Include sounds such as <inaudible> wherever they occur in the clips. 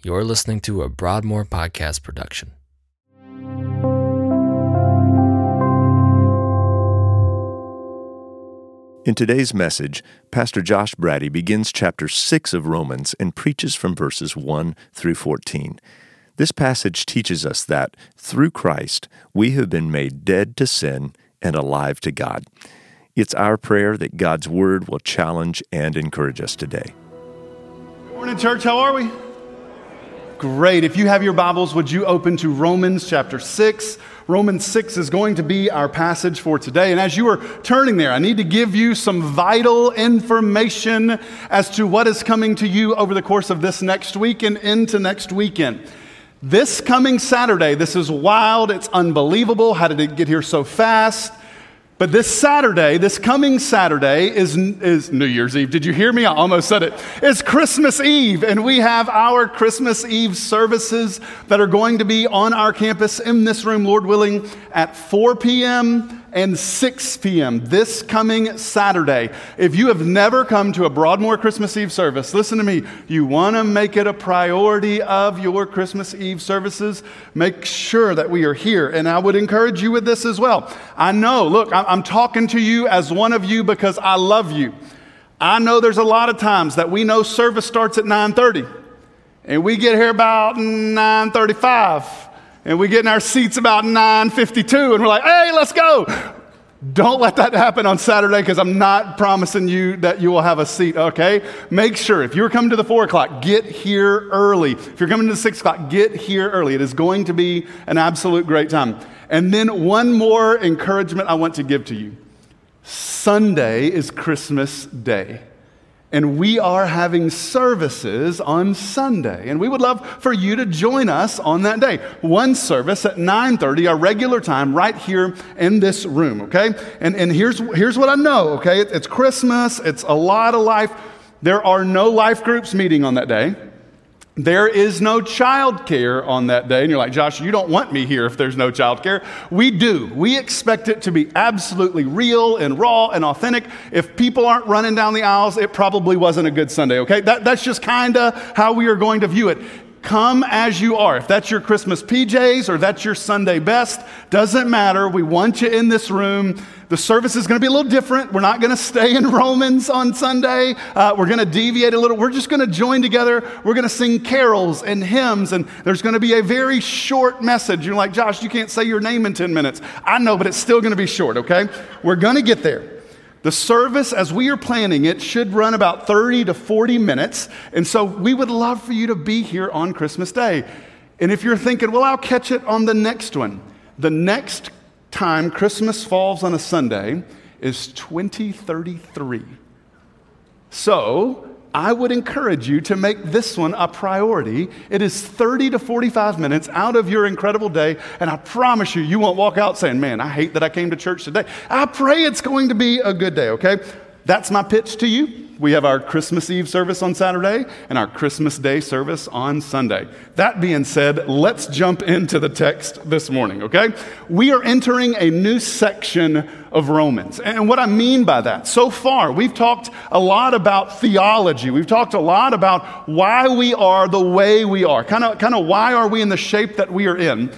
You're listening to a Broadmoor podcast production. In today's message, Pastor Josh Brady begins chapter 6 of Romans and preaches from verses 1 through 14. This passage teaches us that, through Christ, we have been made dead to sin and alive to God. It's our prayer that God's Word will challenge and encourage us today. Morning, church. How are we? Great. If you have your Bibles, would you open to Romans chapter 6? Romans 6 is going to be our passage for today. And as you are turning there, I need to give you some vital information as to what is coming to you over the course of this next week and into next weekend. This coming Saturday, this is wild, it's unbelievable. How did it get here so fast? But this Saturday, this coming Saturday, is, is New Year's Eve. Did you hear me? I almost said it. It's Christmas Eve, and we have our Christmas Eve services that are going to be on our campus in this room, Lord willing, at 4 p.m and 6 p.m. this coming Saturday. If you have never come to a Broadmoor Christmas Eve service, listen to me. You want to make it a priority of your Christmas Eve services, make sure that we are here. And I would encourage you with this as well. I know, look, I'm talking to you as one of you because I love you. I know there's a lot of times that we know service starts at 9:30 and we get here about 9:35 and we get in our seats about 9.52 and we're like hey let's go. Don't let that happen on saturday because i'm not promising you that you will have a seat okay? Make sure if you're coming to the 4 o'clock get here early. If you're coming to the 6 o'clock get here early. It is going to be an absolute great time. And then one more encouragement i want to give to you. Sunday is christmas day and we are having services on Sunday. And we would love for you to join us on that day. One service at 9:30, our regular time, right here in this room, okay? And, and here's, here's what I know, okay? It's Christmas, it's a lot of life. There are no life groups meeting on that day. There is no child care on that day. And you're like, Josh, you don't want me here if there's no child care. We do. We expect it to be absolutely real and raw and authentic. If people aren't running down the aisles, it probably wasn't a good Sunday, okay? That, that's just kind of how we are going to view it. Come as you are. If that's your Christmas PJs or that's your Sunday best, doesn't matter. We want you in this room. The service is going to be a little different. We're not going to stay in <laughs> Romans on Sunday. Uh, we're going to deviate a little. We're just going to join together. We're going to sing carols and hymns, and there's going to be a very short message. You're like, Josh, you can't say your name in 10 minutes. I know, but it's still going to be short, okay? We're going to get there. The service, as we are planning it, should run about 30 to 40 minutes. And so we would love for you to be here on Christmas Day. And if you're thinking, well, I'll catch it on the next one, the next time Christmas falls on a Sunday is 2033. So I would encourage you to make this one a priority. It is 30 to 45 minutes out of your incredible day, and I promise you, you won't walk out saying, Man, I hate that I came to church today. I pray it's going to be a good day, okay? That's my pitch to you. We have our Christmas Eve service on Saturday and our Christmas Day service on Sunday. That being said, let's jump into the text this morning, okay? We are entering a new section of Romans. And what I mean by that, so far, we've talked a lot about theology. We've talked a lot about why we are the way we are, kind of, kind of why are we in the shape that we are in.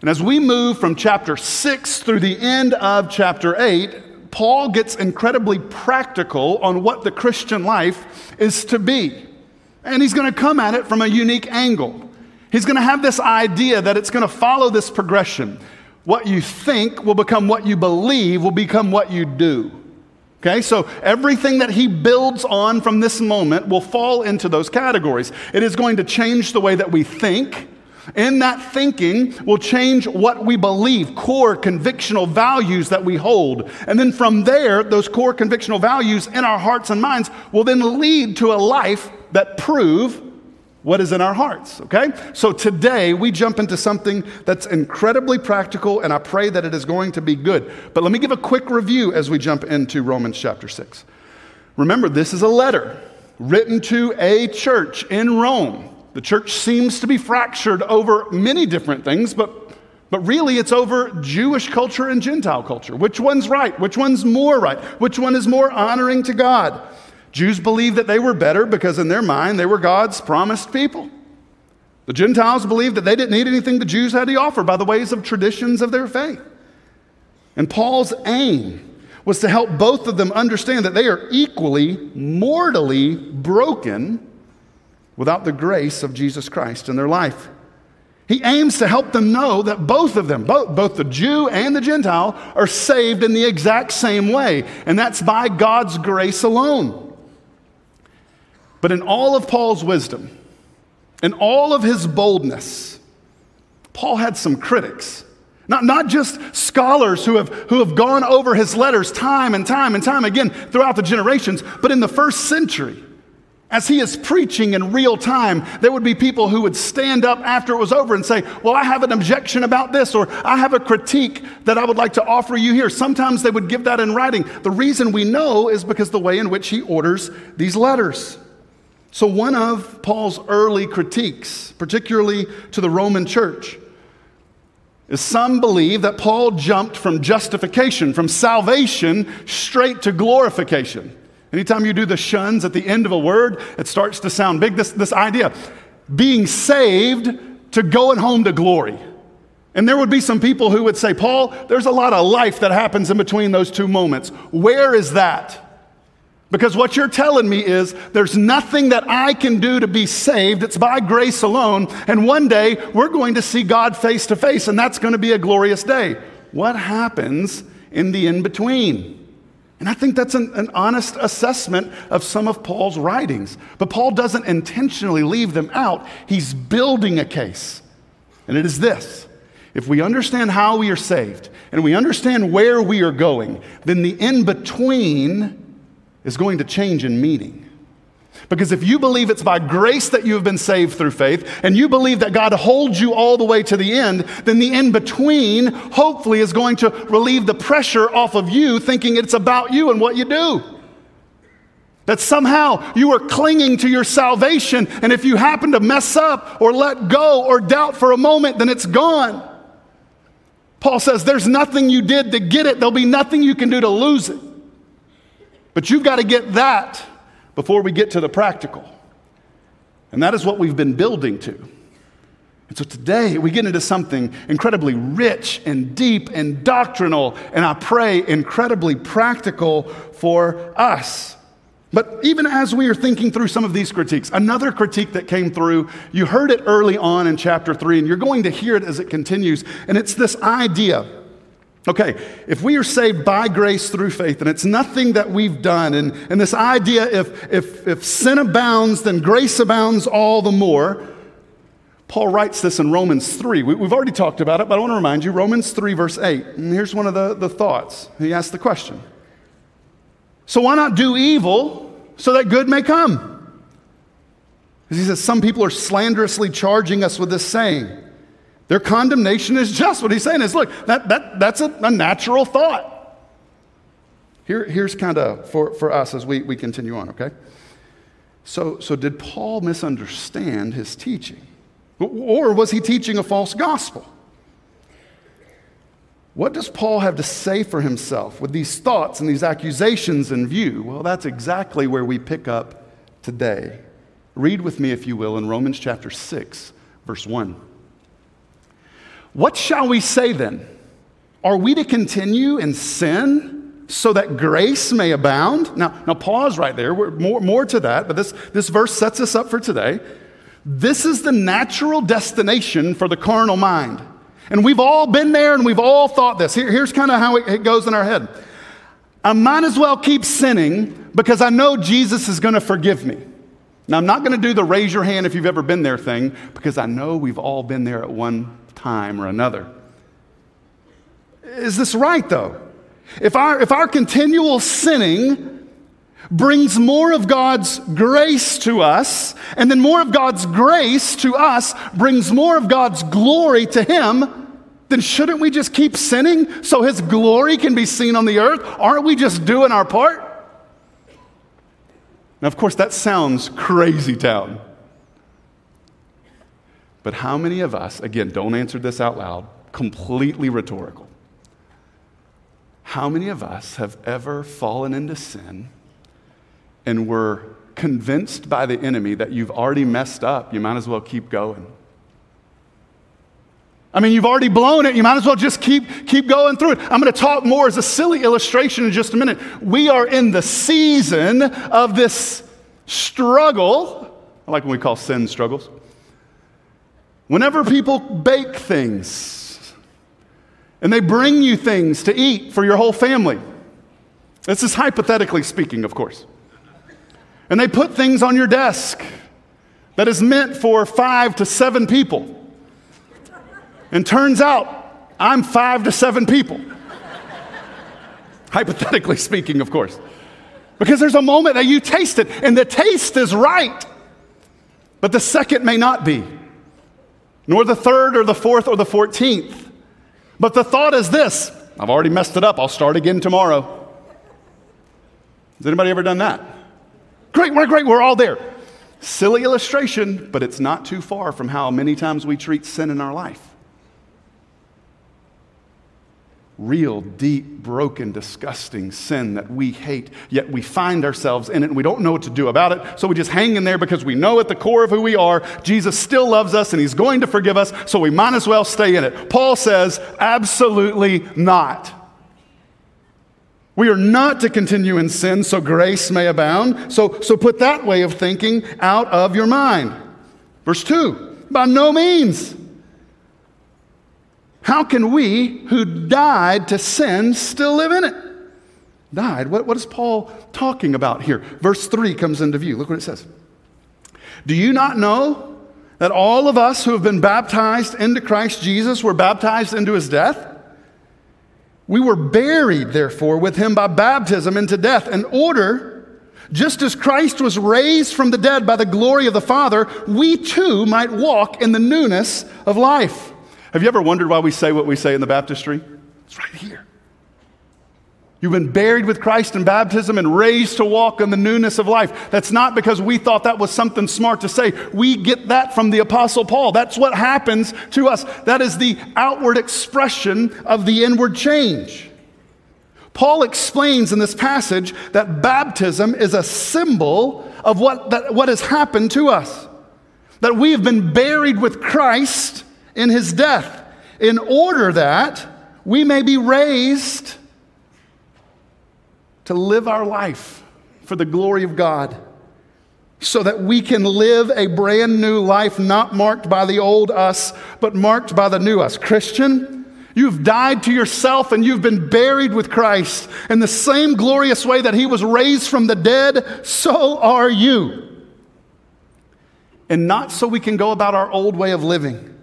And as we move from chapter 6 through the end of chapter 8, Paul gets incredibly practical on what the Christian life is to be. And he's going to come at it from a unique angle. He's going to have this idea that it's going to follow this progression. What you think will become what you believe, will become what you do. Okay, so everything that he builds on from this moment will fall into those categories. It is going to change the way that we think, in that thinking will change what we believe, core convictional values that we hold. And then from there, those core convictional values in our hearts and minds will then lead to a life that prove what is in our hearts, okay? So today we jump into something that's incredibly practical and I pray that it is going to be good. But let me give a quick review as we jump into Romans chapter 6. Remember, this is a letter written to a church in Rome. The church seems to be fractured over many different things, but, but really it's over Jewish culture and Gentile culture. Which one's right? Which one's more right? Which one is more honoring to God? Jews believed that they were better because, in their mind, they were God's promised people. The Gentiles believed that they didn't need anything the Jews had to offer by the ways of traditions of their faith. And Paul's aim was to help both of them understand that they are equally, mortally broken without the grace of Jesus Christ in their life. He aims to help them know that both of them, both, both the Jew and the Gentile, are saved in the exact same way, and that's by God's grace alone. But in all of Paul's wisdom, in all of his boldness, Paul had some critics. Not, not just scholars who have, who have gone over his letters time and time and time again throughout the generations, but in the first century. As he is preaching in real time, there would be people who would stand up after it was over and say, Well, I have an objection about this, or I have a critique that I would like to offer you here. Sometimes they would give that in writing. The reason we know is because the way in which he orders these letters. So, one of Paul's early critiques, particularly to the Roman church, is some believe that Paul jumped from justification, from salvation, straight to glorification. Anytime you do the shuns at the end of a word, it starts to sound big. This, this idea being saved to going home to glory. And there would be some people who would say, Paul, there's a lot of life that happens in between those two moments. Where is that? Because what you're telling me is there's nothing that I can do to be saved. It's by grace alone. And one day we're going to see God face to face, and that's going to be a glorious day. What happens in the in between? And I think that's an, an, honest assessment of some of Paul's writings. But Paul doesn't intentionally leave them out, he's building a case. And it is this if we understand how we are saved and we understand where we are going, then the in between is going to change in meaning. Because if you believe it's by grace that you have been saved through faith, and you believe that God holds you all the way to the end, then the in between hopefully is going to relieve the pressure off of you thinking it's about you and what you do. That somehow you are clinging to your salvation, and if you happen to mess up or let go or doubt for a moment, then it's gone. Paul says there's nothing you did to get it, there'll be nothing you can do to lose it. But you've got to get that before we get to the practical. And that is what we've been building to. And so today we get into something incredibly rich and deep and doctrinal, and I pray incredibly practical for us. But even as we are thinking through some of these critiques, another critique that came through, you heard it early on in chapter three, and you're going to hear it as it continues, and it's this idea Okay, if we are saved by grace through faith, and it's nothing that we've done, and, and this idea if, if, if sin abounds, then grace abounds all the more. Paul writes this in Romans 3. We, have already talked about it, but I want to remind you Romans 3, verse 8. And here's one of the, the thoughts. He asks the question So why not do evil so that good may come? Because he says some people are slanderously charging us with this saying. Their condemnation is just. What he's saying is, look, that, that, that's a, a natural thought. Here, here's kind of for, for us as we, we continue on, okay? So, so, did Paul misunderstand his teaching? Or was he teaching a false gospel? What does Paul have to say for himself with these thoughts and these accusations in view? Well, that's exactly where we pick up today. Read with me, if you will, in Romans chapter 6, verse 1. What shall we say then? Are we to continue in sin so that grace may abound? Now, now pause right there. We're more, more to that, but this, this verse sets us up for today. This is the natural destination for the carnal mind. And we've all been there and we've all thought this. Here, here's kind of how it, it goes in our head I might as well keep sinning because I know Jesus is going to forgive me. Now, I'm not going to do the raise your hand if you've ever been there thing because I know we've all been there at one time or another. Is this right, though? If our, if our continual sinning brings more of God's grace to us, and then more of God's grace to us brings more of God's glory to Him, then shouldn't we just keep sinning so His glory can be seen on the earth? Aren't we just doing our part? Now, of course, that sounds crazy town. But how many of us, again, don't answer this out loud, completely rhetorical. How many of us have ever fallen into sin and were convinced by the enemy that you've already messed up, you might as well keep going? I mean, you've already blown it. You might as well just keep, keep going through it. I'm going to talk more as a silly illustration in just a minute. We are in the season of this struggle. I like when we call sin struggles. Whenever people bake things and they bring you things to eat for your whole family, this is hypothetically speaking, of course, and they put things on your desk that is meant for five to seven people. And turns out I'm five to seven people. <laughs> Hypothetically speaking, of course. Because there's a moment that you taste it and the taste is right, but the second may not be, nor the third or the fourth or the 14th. But the thought is this I've already messed it up, I'll start again tomorrow. Has anybody ever done that? Great, we're great, we're all there. Silly illustration, but it's not too far from how many times we treat sin in our life. Real, deep, broken, disgusting sin that we hate, yet we find ourselves in it and we don't know what to do about it. So we just hang in there because we know at the core of who we are, Jesus still loves us and he's going to forgive us, so we might as well stay in it. Paul says, absolutely not. We are not to continue in sin so grace may abound. So, so put that way of thinking out of your mind. Verse 2 By no means. How can we who died to sin still live in it? Died. What, what is Paul talking about here? Verse 3 comes into view. Look what it says. Do you not know that all of us who have been baptized into Christ Jesus were baptized into his death? We were buried, therefore, with him by baptism into death, in order, just as Christ was raised from the dead by the glory of the Father, we too might walk in the newness of life. Have you ever wondered why we say what we say in the baptistry? It's right here. You've been buried with Christ in baptism and raised to walk in the newness of life. That's not because we thought that was something smart to say. We get that from the Apostle Paul. That's what happens to us. That is the outward expression of the inward change. Paul explains in this passage that baptism is a symbol of what, that, what has happened to us. That we have been buried with Christ in his death, in order that we may be raised to live our life for the glory of God, so that we can live a brand new life not marked by the old us, but marked by the new us. Christian, You've died to yourself and you've been buried with Christ. In the same glorious way that he was raised from the dead, so are you. And not so we can go about our old way of living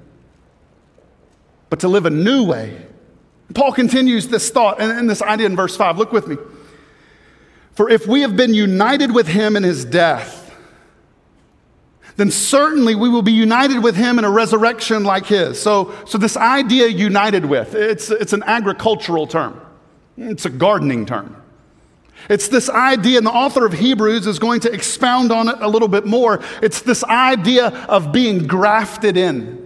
but to live a new way. Paul continues this thought and, and this idea in verse 5. Look with me. For if we have been united with him in his death, then certainly we will be united with him in a resurrection like his. So, so this idea united with, it's, it's an agricultural term, it's a gardening term. It's this idea, and the author of Hebrews is going to expound on it a little bit more. It's this idea of being grafted in.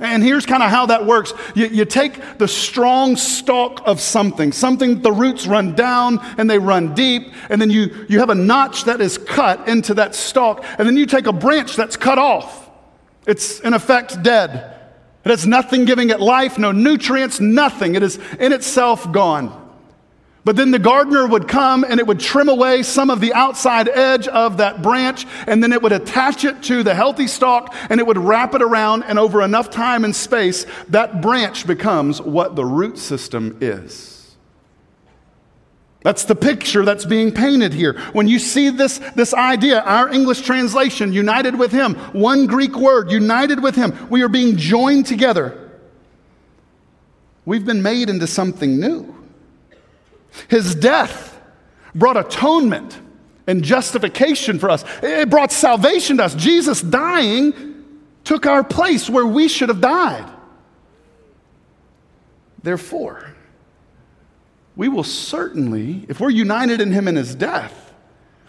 And here's kind of how that works you, you, take the strong stalk of something, something the roots run down and they run deep, and then you, you have a notch that is cut into that stalk, and then you take a branch that's cut off. It's in effect dead. It has nothing giving it life, no nutrients, nothing. It is in itself gone. But then the gardener would come and it would trim away some of the outside edge of that branch, and then it would attach it to the healthy stalk and it would wrap it around. And over enough time and space, that branch becomes what the root system is. That's the picture that's being painted here. When you see this, this idea, our English translation, united with Him, one Greek word, united with Him, we are being joined together. We've been made into something new. His death brought atonement and justification for us, it brought salvation to us. Jesus dying took our place where we should have died. Therefore, we will certainly, if we're united in him in his death,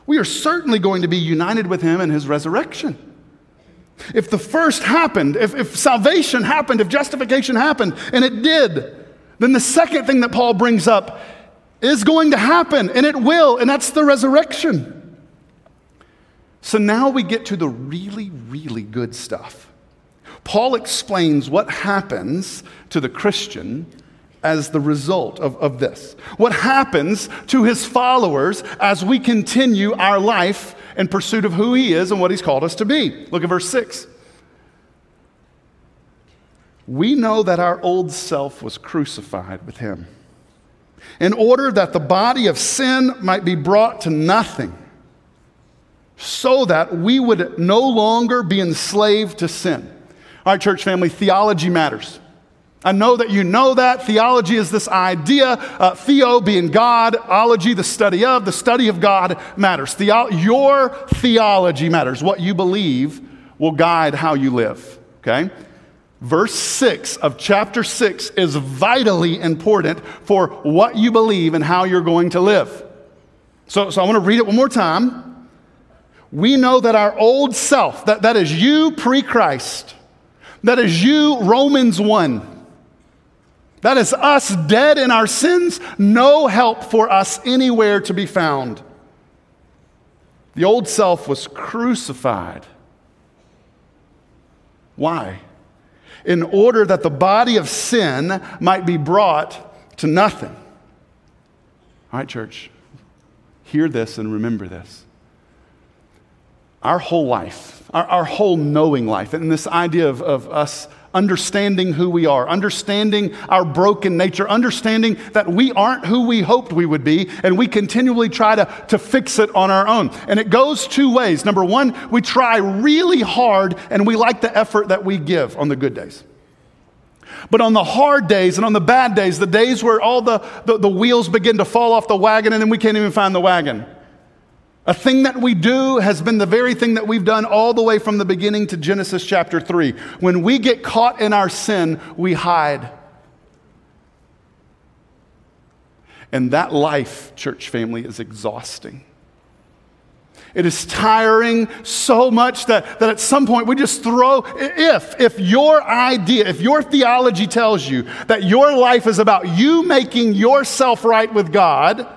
we are certainly going to be united with him in his resurrection. If the first happened, if, if salvation happened, if justification happened, and it did, then the second thing that Paul brings up is going to happen, and it will, and that's the resurrection. So now we get to the really, really good stuff. Paul explains what happens to the Christian as the result of, of this. What happens to his followers as we continue our life in pursuit of who he is and what he's called us to be. Look at verse 6. We know that our old self was crucified with him in order that the body of sin might be brought to nothing, so that we would no longer be enslaved to sin. All right, church family, theology matters. I know that you know that. Theology is this idea, uh, theo being God, ology, the study of, the study of God matters. Theo- your theology matters. What you believe will guide how you live, okay? Verse 6 of chapter 6 is vitally important for what you believe and how you're going to live. So, so I want to read it one more time. We know that our old self, that, that is you pre Christ, that is you, Romans 1 that is us dead in our sins, no help for us anywhere to be found. The old self was crucified. Why? In order that the body of sin might be brought to nothing. All right, church, hear this and remember this. Our whole life, our, our whole knowing life, and this idea of, of us understanding who we are, understanding our broken nature, understanding that we aren't who we hoped we would be, and we continually try to, to fix it on our own. And it goes two ways. Number one, we try really hard and we like the effort that we give on the good days. But on the hard days and on the bad days, the days where all the, the, the wheels begin to fall off the wagon and then we can't even find the wagon, a thing that we do has been the very thing that we've done all the way from the beginning to Genesis chapter 3. When we get caught in our sin, we hide. And that life, church family, is exhausting. It is tiring so much that, that at some point we just throw, if, if your idea, if your theology tells you that your life is about you making yourself right with God,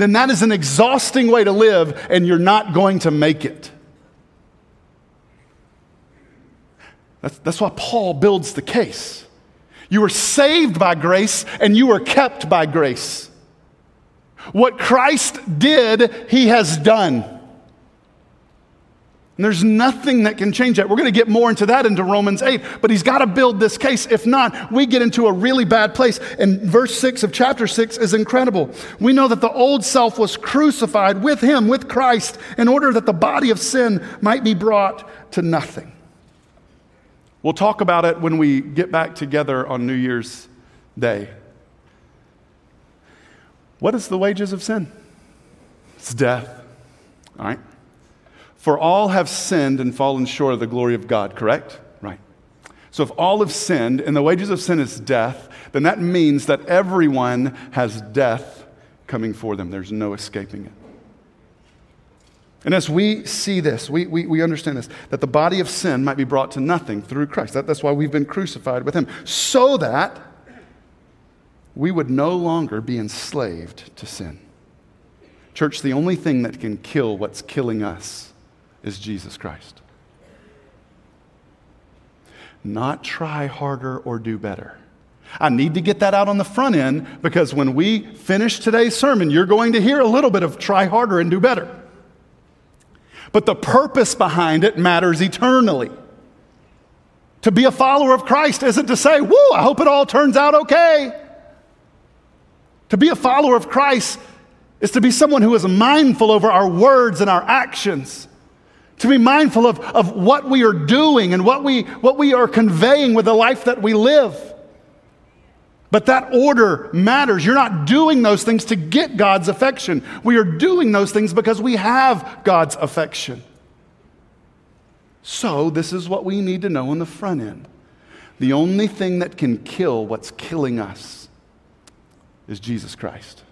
then that is an exhausting way to live and you're not going to make it. That's, that's why Paul builds the case. You were saved by grace and you were kept by grace. What Christ did, he has done. And there's nothing that can change that. We're going to get more into that into Romans 8, but he's got to build this case. If not, we get into a really bad place. And verse 6 of chapter 6 is incredible. We know that the old self was crucified with him, with Christ, in order that the body of sin might be brought to nothing. We'll talk about it when we get back together on New Year's Day. What is the wages of sin? It's death. All right? For all have sinned and fallen short of the glory of God, correct? Right. So if all have sinned and the wages of sin is death, then that means that everyone has death coming for them. There's no escaping it. And as we see this, we, we, we understand this, that the body of sin might be brought to nothing through Christ. That, that's why we've been crucified with him, so that we would no longer be enslaved to sin. Church, the only thing that can kill what's killing us is Jesus Christ. Not try harder or do better. I need to get that out on the front end because when we finish today's sermon, you're going to hear a little bit of try harder and do better. But the purpose behind it matters eternally. To be a follower of Christ isn't to say, Woo, I hope it all turns out okay. To be a follower of Christ is to be someone who is mindful over our words and our actions to be mindful of, of what we are doing and what we, what we are conveying with the life that we live. But that order matters. You're not doing those things to get God's affection. We are doing those things because we have God's affection. So, this is what we need to know on the front end. The only thing that can kill what's killing us is Jesus Christ.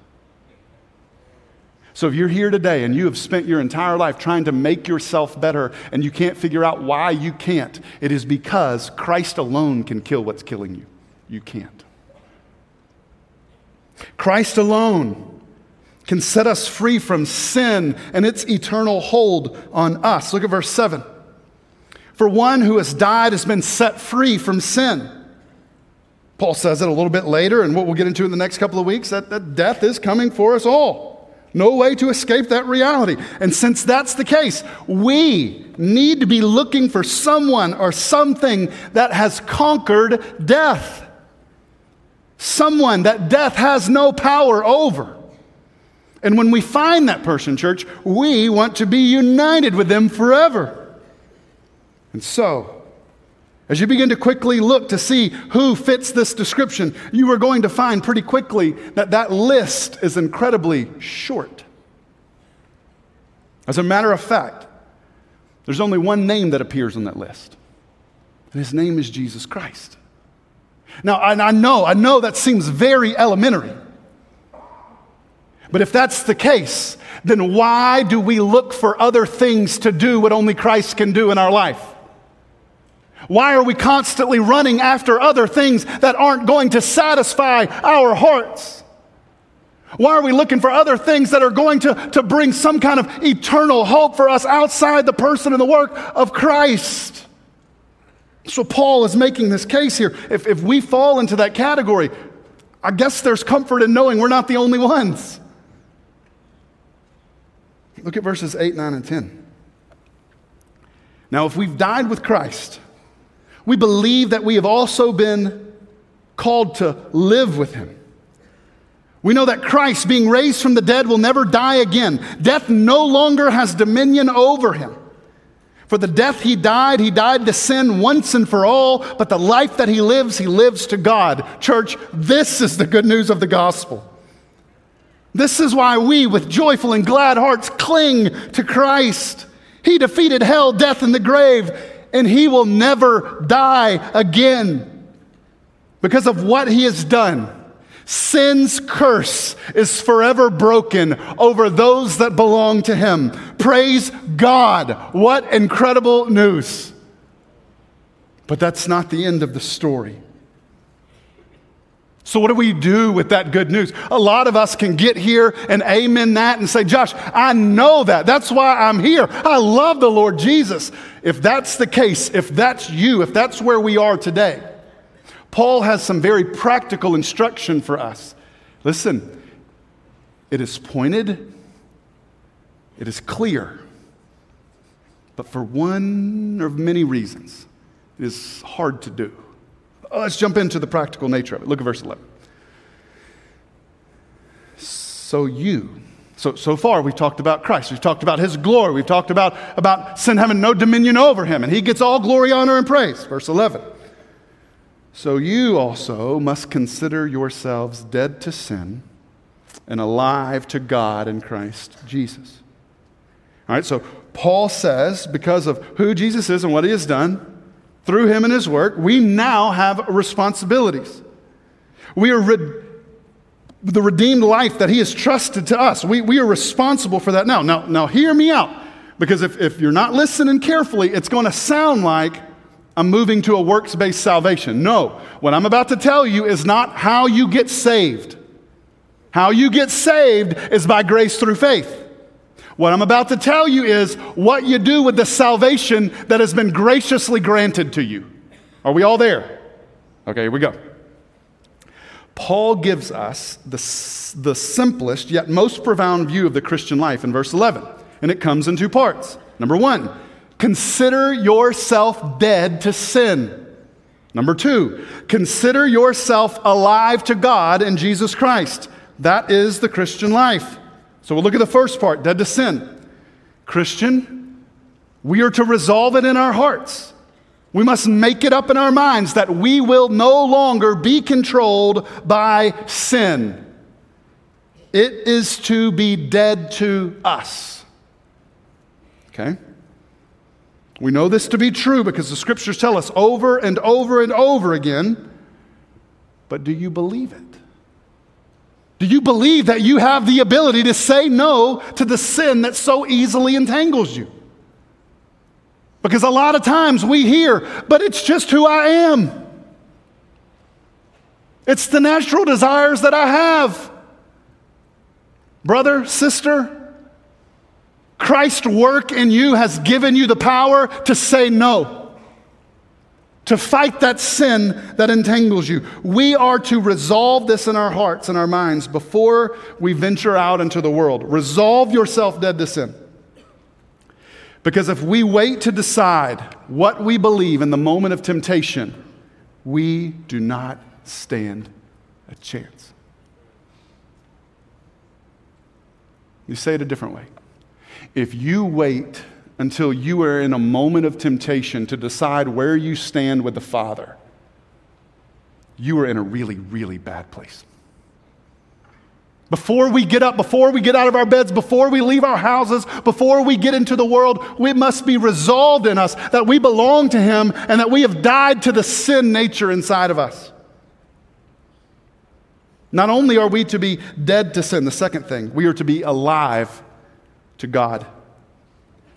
So if you're here today and you have spent your entire life trying to make yourself better and you can't figure out why you can't, it is because Christ alone can kill what's killing you. You can't. Christ alone can set us free from sin and its eternal hold on us. Look at verse 7. For one who has died has been set free from sin. Paul says it a little bit later, and what we'll get into in the next couple of weeks that, that death is coming for us all. No way to escape that reality. And since that's the case, we need to be looking for someone or something that has conquered death. Someone that death has no power over. And when we find that person, church, we want to be united with them forever. And so, as you begin to quickly look to see who fits this description, you are going to find pretty quickly that that list is incredibly short. As a matter of fact, there's only one name that appears on that list, and his name is Jesus Christ. Now, I know, I know that seems very elementary. But if that's the case, then why do we look for other things to do what only Christ can do in our life? Why are we constantly running after other things that aren't going to satisfy our hearts? Why are we looking for other things that are going to, to bring some kind of eternal hope for us outside the person and the work of Christ? So, Paul is making this case here. If, if we fall into that category, I guess there's comfort in knowing we're not the only ones. Look at verses 8, 9, and 10. Now, if we've died with Christ, we believe that we have also been called to live with him. We know that Christ, being raised from the dead, will never die again. Death no longer has dominion over him. For the death he died, he died to sin once and for all, but the life that he lives, he lives to God. Church, this is the good news of the gospel. This is why we, with joyful and glad hearts, cling to Christ. He defeated hell, death, and the grave and he will never die again because of what he has done. Sin's curse is forever broken over those that belong to him. Praise God. What incredible news. But that's not the end of the story. So, what do we do with that good news? A lot of us can get here and amen that and say, Josh, I know that. That's why I'm here. I love the Lord Jesus. If that's the case, if that's you, if that's where we are today, Paul has some very practical instruction for us. Listen, it is pointed, it is clear, but for one of many reasons, it is hard to do. Oh, let's jump into the practical nature of it. Look at verse 11. So you, so, so far we've talked about Christ. We've talked about his glory. We've talked about, about sin having no dominion over him, and he gets all glory, honor, and praise. Verse 11. So you also must consider yourselves dead to sin and alive to God in Christ Jesus. All right, so Paul says, because of who Jesus is and what he has done, through him and his work, we now have responsibilities. We are re- the redeemed life that he has trusted to us. We, we are responsible for that now. Now, now hear me out, because if, if you're not listening carefully, it's going to sound like I'm moving to a works based salvation. No, what I'm about to tell you is not how you get saved. How you get saved is by grace through faith. What I'm about to tell you is what you do with the salvation that has been graciously granted to you. Are we all there? Okay, here we go. Paul gives us the, the simplest yet most profound view of the Christian life in verse 11, and it comes in two parts. Number one, consider yourself dead to sin. Number two, consider yourself alive to God in Jesus Christ. That is the Christian life. So we'll look at the first part dead to sin. Christian, we are to resolve it in our hearts. We must make it up in our minds that we will no longer be controlled by sin. It is to be dead to us. Okay? We know this to be true because the scriptures tell us over and over and over again. But do you believe it? Do you believe that you have the ability to say no to the sin that so easily entangles you? Because a lot of times we hear, but it's just who I am. It's the natural desires that I have. Brother, sister, Christ's work in you has given you the power to say no. To fight that sin that entangles you. We are to resolve this in our hearts and our minds before we venture out into the world. Resolve yourself dead to sin. Because if we wait to decide what we believe in the moment of temptation, we do not stand a chance. You say it a different way. If you wait until you are in a moment of temptation to decide where you stand with the Father, you are in a really, really bad place. Before we get up, before we get out of our beds, before we leave our houses, before we get into the world, we must be resolved in us that we belong to Him and that we have died to the sin nature inside of us. Not only are we to be dead to sin, the second thing, we are to be alive to God.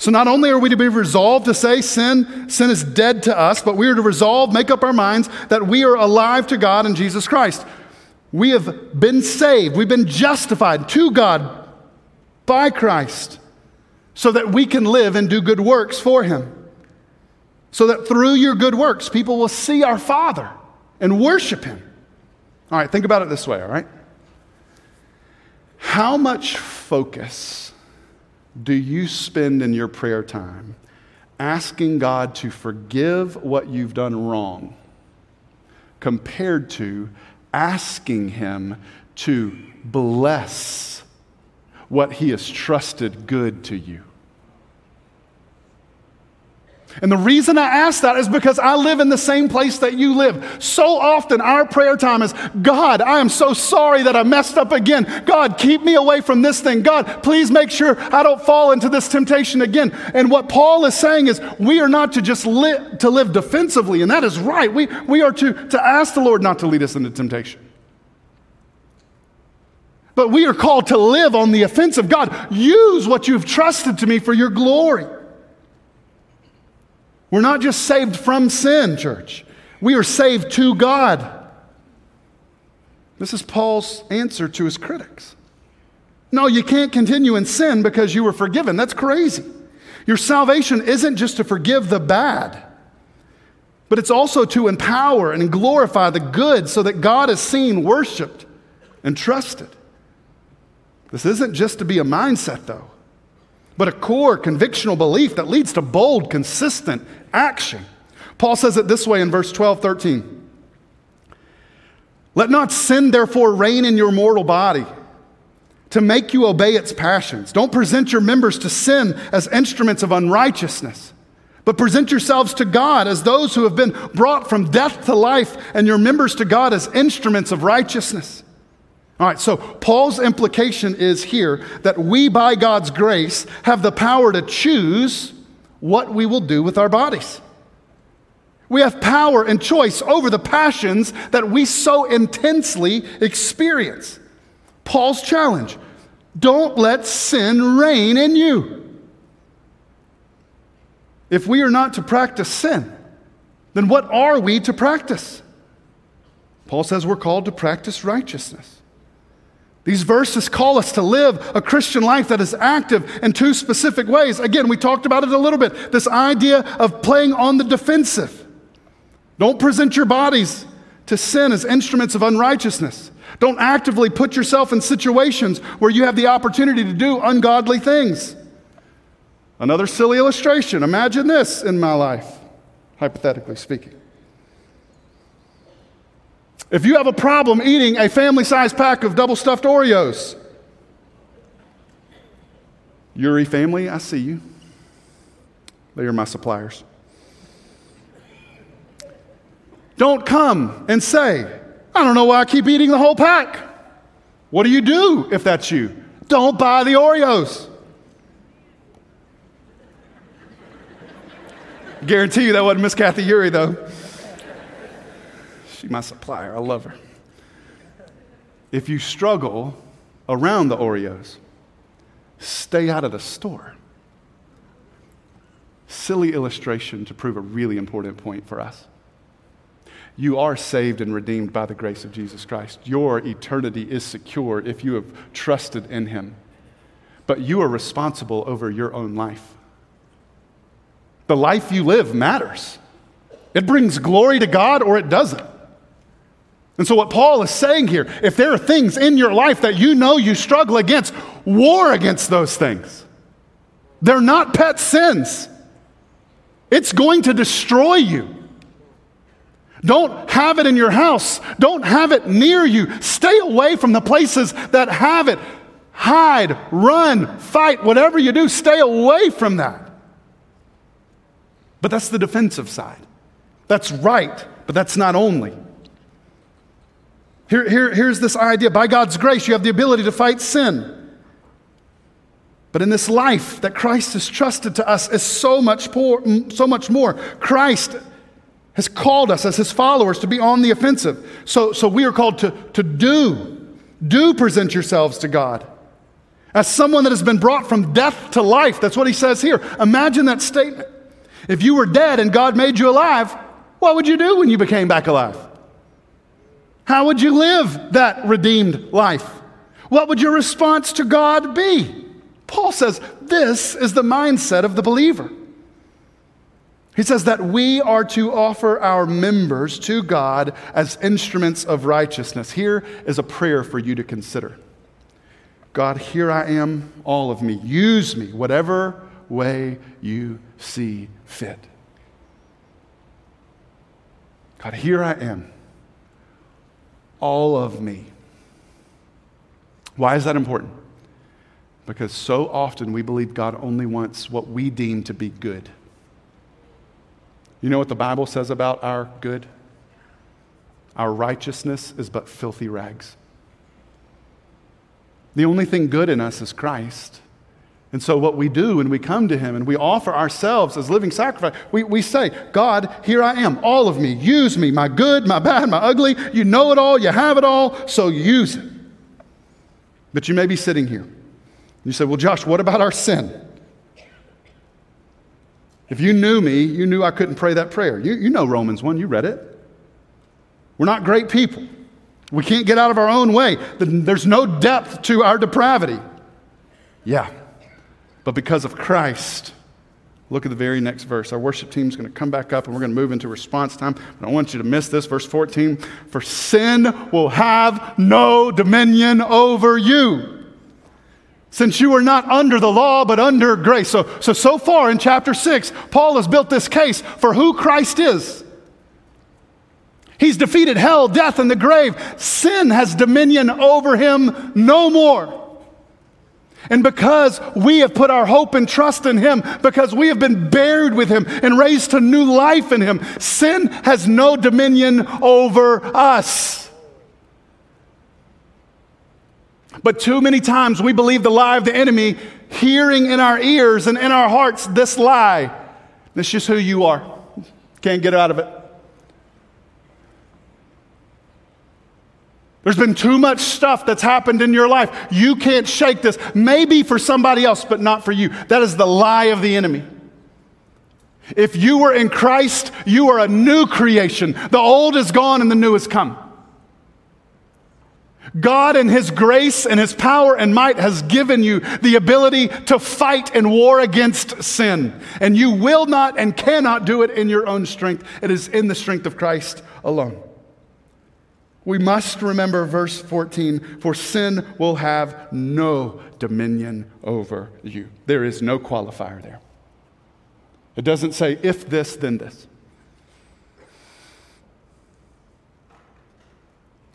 So not only are we to be resolved to say sin, sin is dead to us, but we are to resolve, make up our minds that we are alive to God in Jesus Christ. We have been saved, we've been justified to God by Christ so that we can live and do good works for Him. So that through your good works, people will see our Father and worship Him. All right, think about it this way, all right? How much focus do you spend in your prayer time asking God to forgive what you've done wrong compared to asking Him to bless what He has trusted good to you? And the reason I ask that is because I live in the same place that you live. So often our prayer time is God, I am so sorry that I messed up again. God, keep me away from this thing. God, please make sure I don't fall into this temptation again. And what Paul is saying is we are not to just live, to live defensively, and that is right. We, we are to, to ask the Lord not to lead us into temptation. But we are called to live on the offensive. God, use what you've trusted to me for your glory. We're not just saved from sin, church. We are saved to God. This is Paul's answer to his critics. No, you can't continue in sin because you were forgiven. That's crazy. Your salvation isn't just to forgive the bad, but it's also to empower and glorify the good so that God is seen, worshiped, and trusted. This isn't just to be a mindset, though but a core convictional belief that leads to bold, consistent action. Paul says it this way in verse 12, 13. Let not sin, therefore, reign in your mortal body to make you obey its passions. Don't present your members to sin as instruments of unrighteousness, but present yourselves to God as those who have been brought from death to life, and your members to God as instruments of righteousness. All right, so Paul's implication is here that we, by God's grace, have the power to choose what we will do with our bodies. We have power and choice over the passions that we so intensely experience. Paul's challenge don't let sin reign in you. If we are not to practice sin, then what are we to practice? Paul says we're called to practice righteousness. These verses call us to live a Christian life that is active in two specific ways. Again, we talked about it a little bit this idea of playing on the defensive. Don't present your bodies to sin as instruments of unrighteousness. Don't actively put yourself in situations where you have the opportunity to do ungodly things. Another silly illustration imagine this in my life, hypothetically speaking. If you have a problem eating a family sized pack of double stuffed Oreos, Yuri family, I see you. They are my suppliers. Don't come and say, I don't know why I keep eating the whole pack. What do you do if that's you? Don't buy the Oreos. Guarantee you that wasn't Miss Kathy Yuri, though. She's my supplier. I love her. If you struggle around the Oreos, stay out of the store. Silly illustration to prove a really important point for us. You are saved and redeemed by the grace of Jesus Christ. Your eternity is secure if you have trusted in Him. But you are responsible over your own life. The life you live matters. It brings glory to God or it doesn't. And so, what Paul is saying here, if there are things in your life that you know you struggle against, war against those things. They're not pet sins, it's going to destroy you. Don't have it in your house. Don't have it near you. Stay away from the places that have it. Hide, run, fight, whatever you do, stay away from that. But that's the defensive side. That's right, but that's not only. Here, here, here's this idea by God's grace, you have the ability to fight sin. But in this life that Christ has trusted to us is so much, poor, so much more. Christ has called us as his followers to be on the offensive. So, so we are called to, to do. Do present yourselves to God. As someone that has been brought from death to life. That's what he says here. Imagine that statement. If you were dead and God made you alive, what would you do when you became back alive? How would you live that redeemed life? What would your response to God be? Paul says this is the mindset of the believer. He says that we are to offer our members to God as instruments of righteousness. Here is a prayer for you to consider God, here I am, all of me. Use me, whatever way you see fit. God, here I am, all of me. Why is that important? Because so often we believe God only wants what we deem to be good. You know what the Bible says about our good? Our righteousness is but filthy rags. The only thing good in us is Christ. And so, what we do when we come to Him and we offer ourselves as living sacrifice, we, we say, God, here I am, all of me, use me, my good, my bad, my ugly. You know it all, you have it all, so use it. But you may be sitting here. You say, Well, Josh, what about our sin? If you knew me, you knew I couldn't pray that prayer. You, you know Romans 1, you read it. We're not great people. We can't get out of our own way. There's no depth to our depravity. Yeah. But because of Christ, look at the very next verse. Our worship team is going to come back up and we're going to move into response time. But I want you to miss this, verse 14. For sin will have no dominion over you since you are not under the law but under grace. So, so, so far in chapter 6, Paul has built this case for who Christ is. He's defeated hell, death, and the grave. Sin has dominion over him no more. And because we have put our hope and trust in Him, because we have been buried with Him and raised to new life in Him, sin has no dominion over us. But too many times we believe the lie of the enemy, hearing in our ears and in our hearts this lie. That's just who you are. Can't get out of it. There's been too much stuff that's happened in your life. You can't shake this. Maybe for somebody else, but not for you. That is the lie of the enemy. If you were in Christ, you are a new creation. The old is gone and the new has come. God, in His grace and His power and might, has given you the ability to fight in war against sin. And you will not and cannot do it in your own strength. It is in the strength of Christ alone. We must remember verse 14 for sin will have no dominion over you. There is no qualifier there. It doesn't say if this, then this.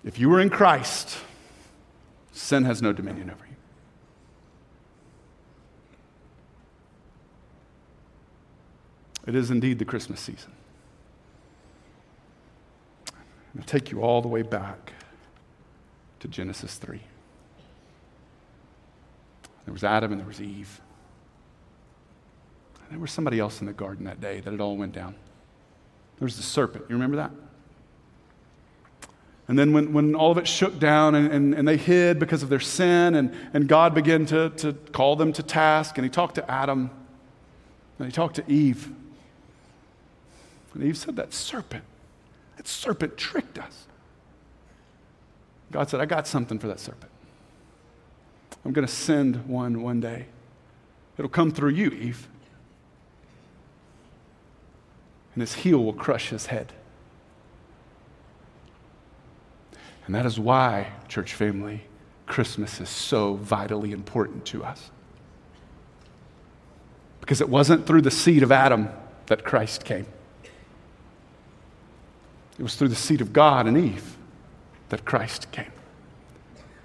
If you are in Christ, sin has no dominion over you. It is indeed the Christmas season. I'm going to take you all the way back to Genesis 3. There was Adam and there was Eve. And there was somebody else in the garden that day that it all went down. There was the serpent. You remember that? And then when, when all of it shook down and, and, and they hid because of their sin, and, and God began to, to call them to task, and he talked to Adam, and he talked to Eve. And Eve said, That serpent, that serpent tricked us. God said, I got something for that serpent. I'm going to send one one day. It'll come through you, Eve. and his heel will crush his head. And that is why, church family, Christmas is so vitally important to us. Because it wasn't through the seed of Adam that Christ came, it was through the seed of God and Eve that Christ came.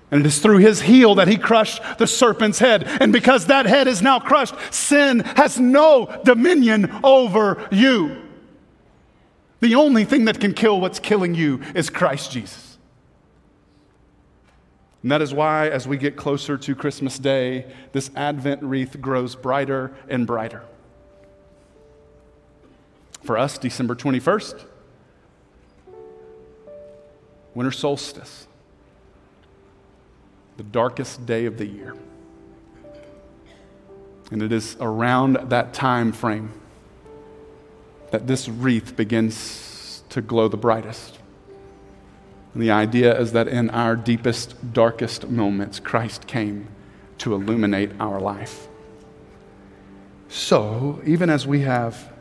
And it is through his heel that he crushed the serpent's head. And because that head is now crushed, sin has no dominion over you. The only thing that can kill what's killing you is Christ Jesus. And that is why, as we get closer to Christmas Day, this Advent wreath grows brighter and brighter. For us, December 21st, winter solstice, the darkest day of the year. And it is around that time frame that this wreath begins to glow the brightest. And the idea is that in our deepest, darkest moments, Christ came to illuminate our life. So, even as we have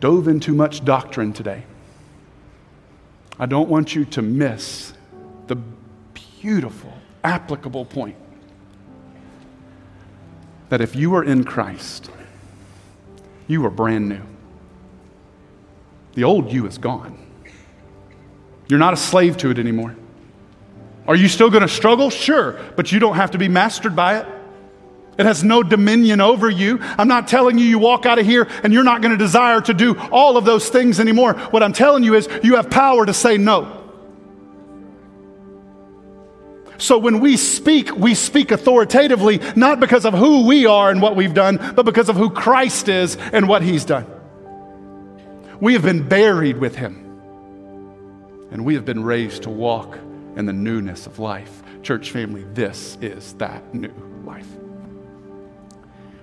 dove into much doctrine today, I don't want you to miss the beautiful, applicable point that if you are in Christ, you are brand new. The old you is gone. You're not a slave to it anymore. Are you still going to struggle? Sure, but you don't have to be mastered by it. It has no dominion over you. I'm not telling you you walk out of here and you're not going to desire to do all of those things anymore. What I'm telling you is you have power to say no. So when we speak, we speak authoritatively, not because of who we are and what we've done, but because of who Christ is and what he's done. We have been buried with him, and we have been raised to walk in the newness of life. Church family, this is that new.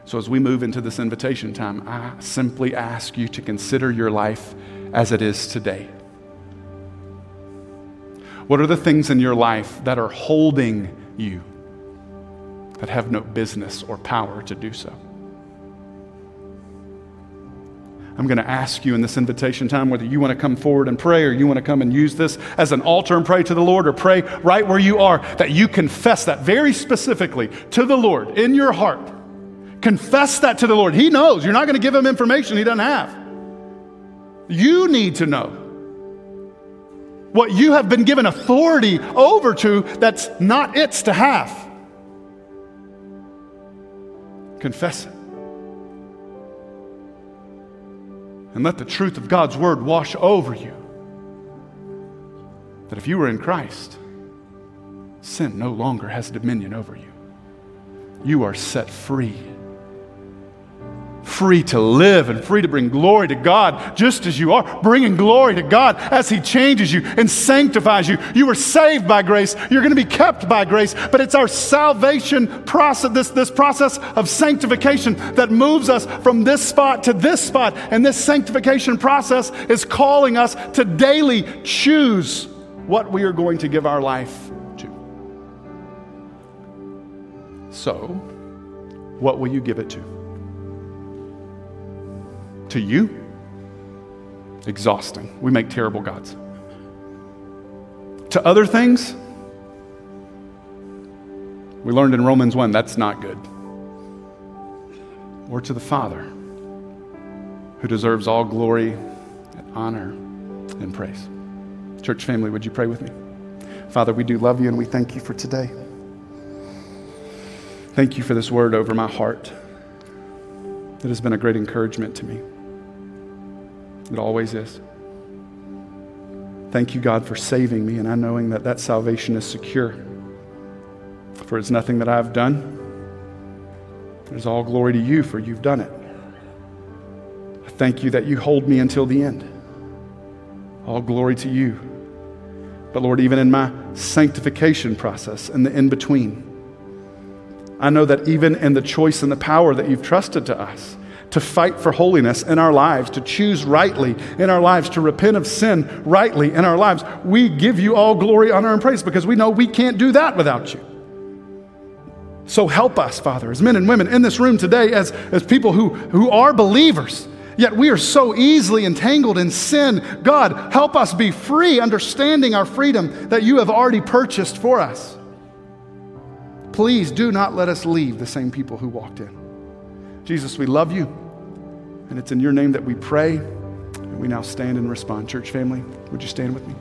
So, as we move into this invitation time, I simply ask you to consider your life as it is today. What are the things in your life that are holding you that have no business or power to do so? I'm going to ask you in this invitation time whether you want to come forward and pray or you want to come and use this as an altar and pray to the Lord or pray right where you are, that you confess that very specifically to the Lord in your heart Confess that to the Lord. He knows. You're not going to give him information he doesn't have. You need to know what you have been given authority over to that's not its to have. Confess it. And let the truth of God's word wash over you. That if you are in Christ, sin no longer has dominion over you. You are set free free to live and free to bring glory to God just as you are, bringing glory to God as He changes you and sanctifies you. You were saved by grace. You're going to be kept by grace, but it's our salvation process, this, this process of sanctification that moves us from this spot to this spot. And this sanctification process is calling us to daily choose what we are going to give our life to. So, what will you give it to? To you, exhausting. We make terrible gods. To other things, we learned in Romans 1 that's not good. Or to the Father, who deserves all glory and honor and praise. Church family, would you pray with me? Father, we do love you and we thank you for today. Thank you for this word over my heart. It has been a great encouragement to me. It always is. Thank you, God, for saving me, and I knowing that that salvation is secure. For it's nothing that I've done. It is all glory to you, for you've done it. I thank you that you hold me until the end. All glory to you. But Lord, even in my sanctification process and the in between, I know that even in the choice and the power that you've trusted to us, to fight for holiness in our lives, to choose rightly in our lives, to repent of sin rightly in our lives. We give you all glory, honor, and praise because we know we can't do that without you. So help us, Father, as men and women in this room today, as, as people who, who are believers, Yet we are so easily entangled in sin. God, help us be free, understanding our freedom that you have already purchased for us. Please do not let us leave the same people who walked in. Jesus, we love you, and it's in your name that we pray, and we now stand and respond. Church family, would you stand with me?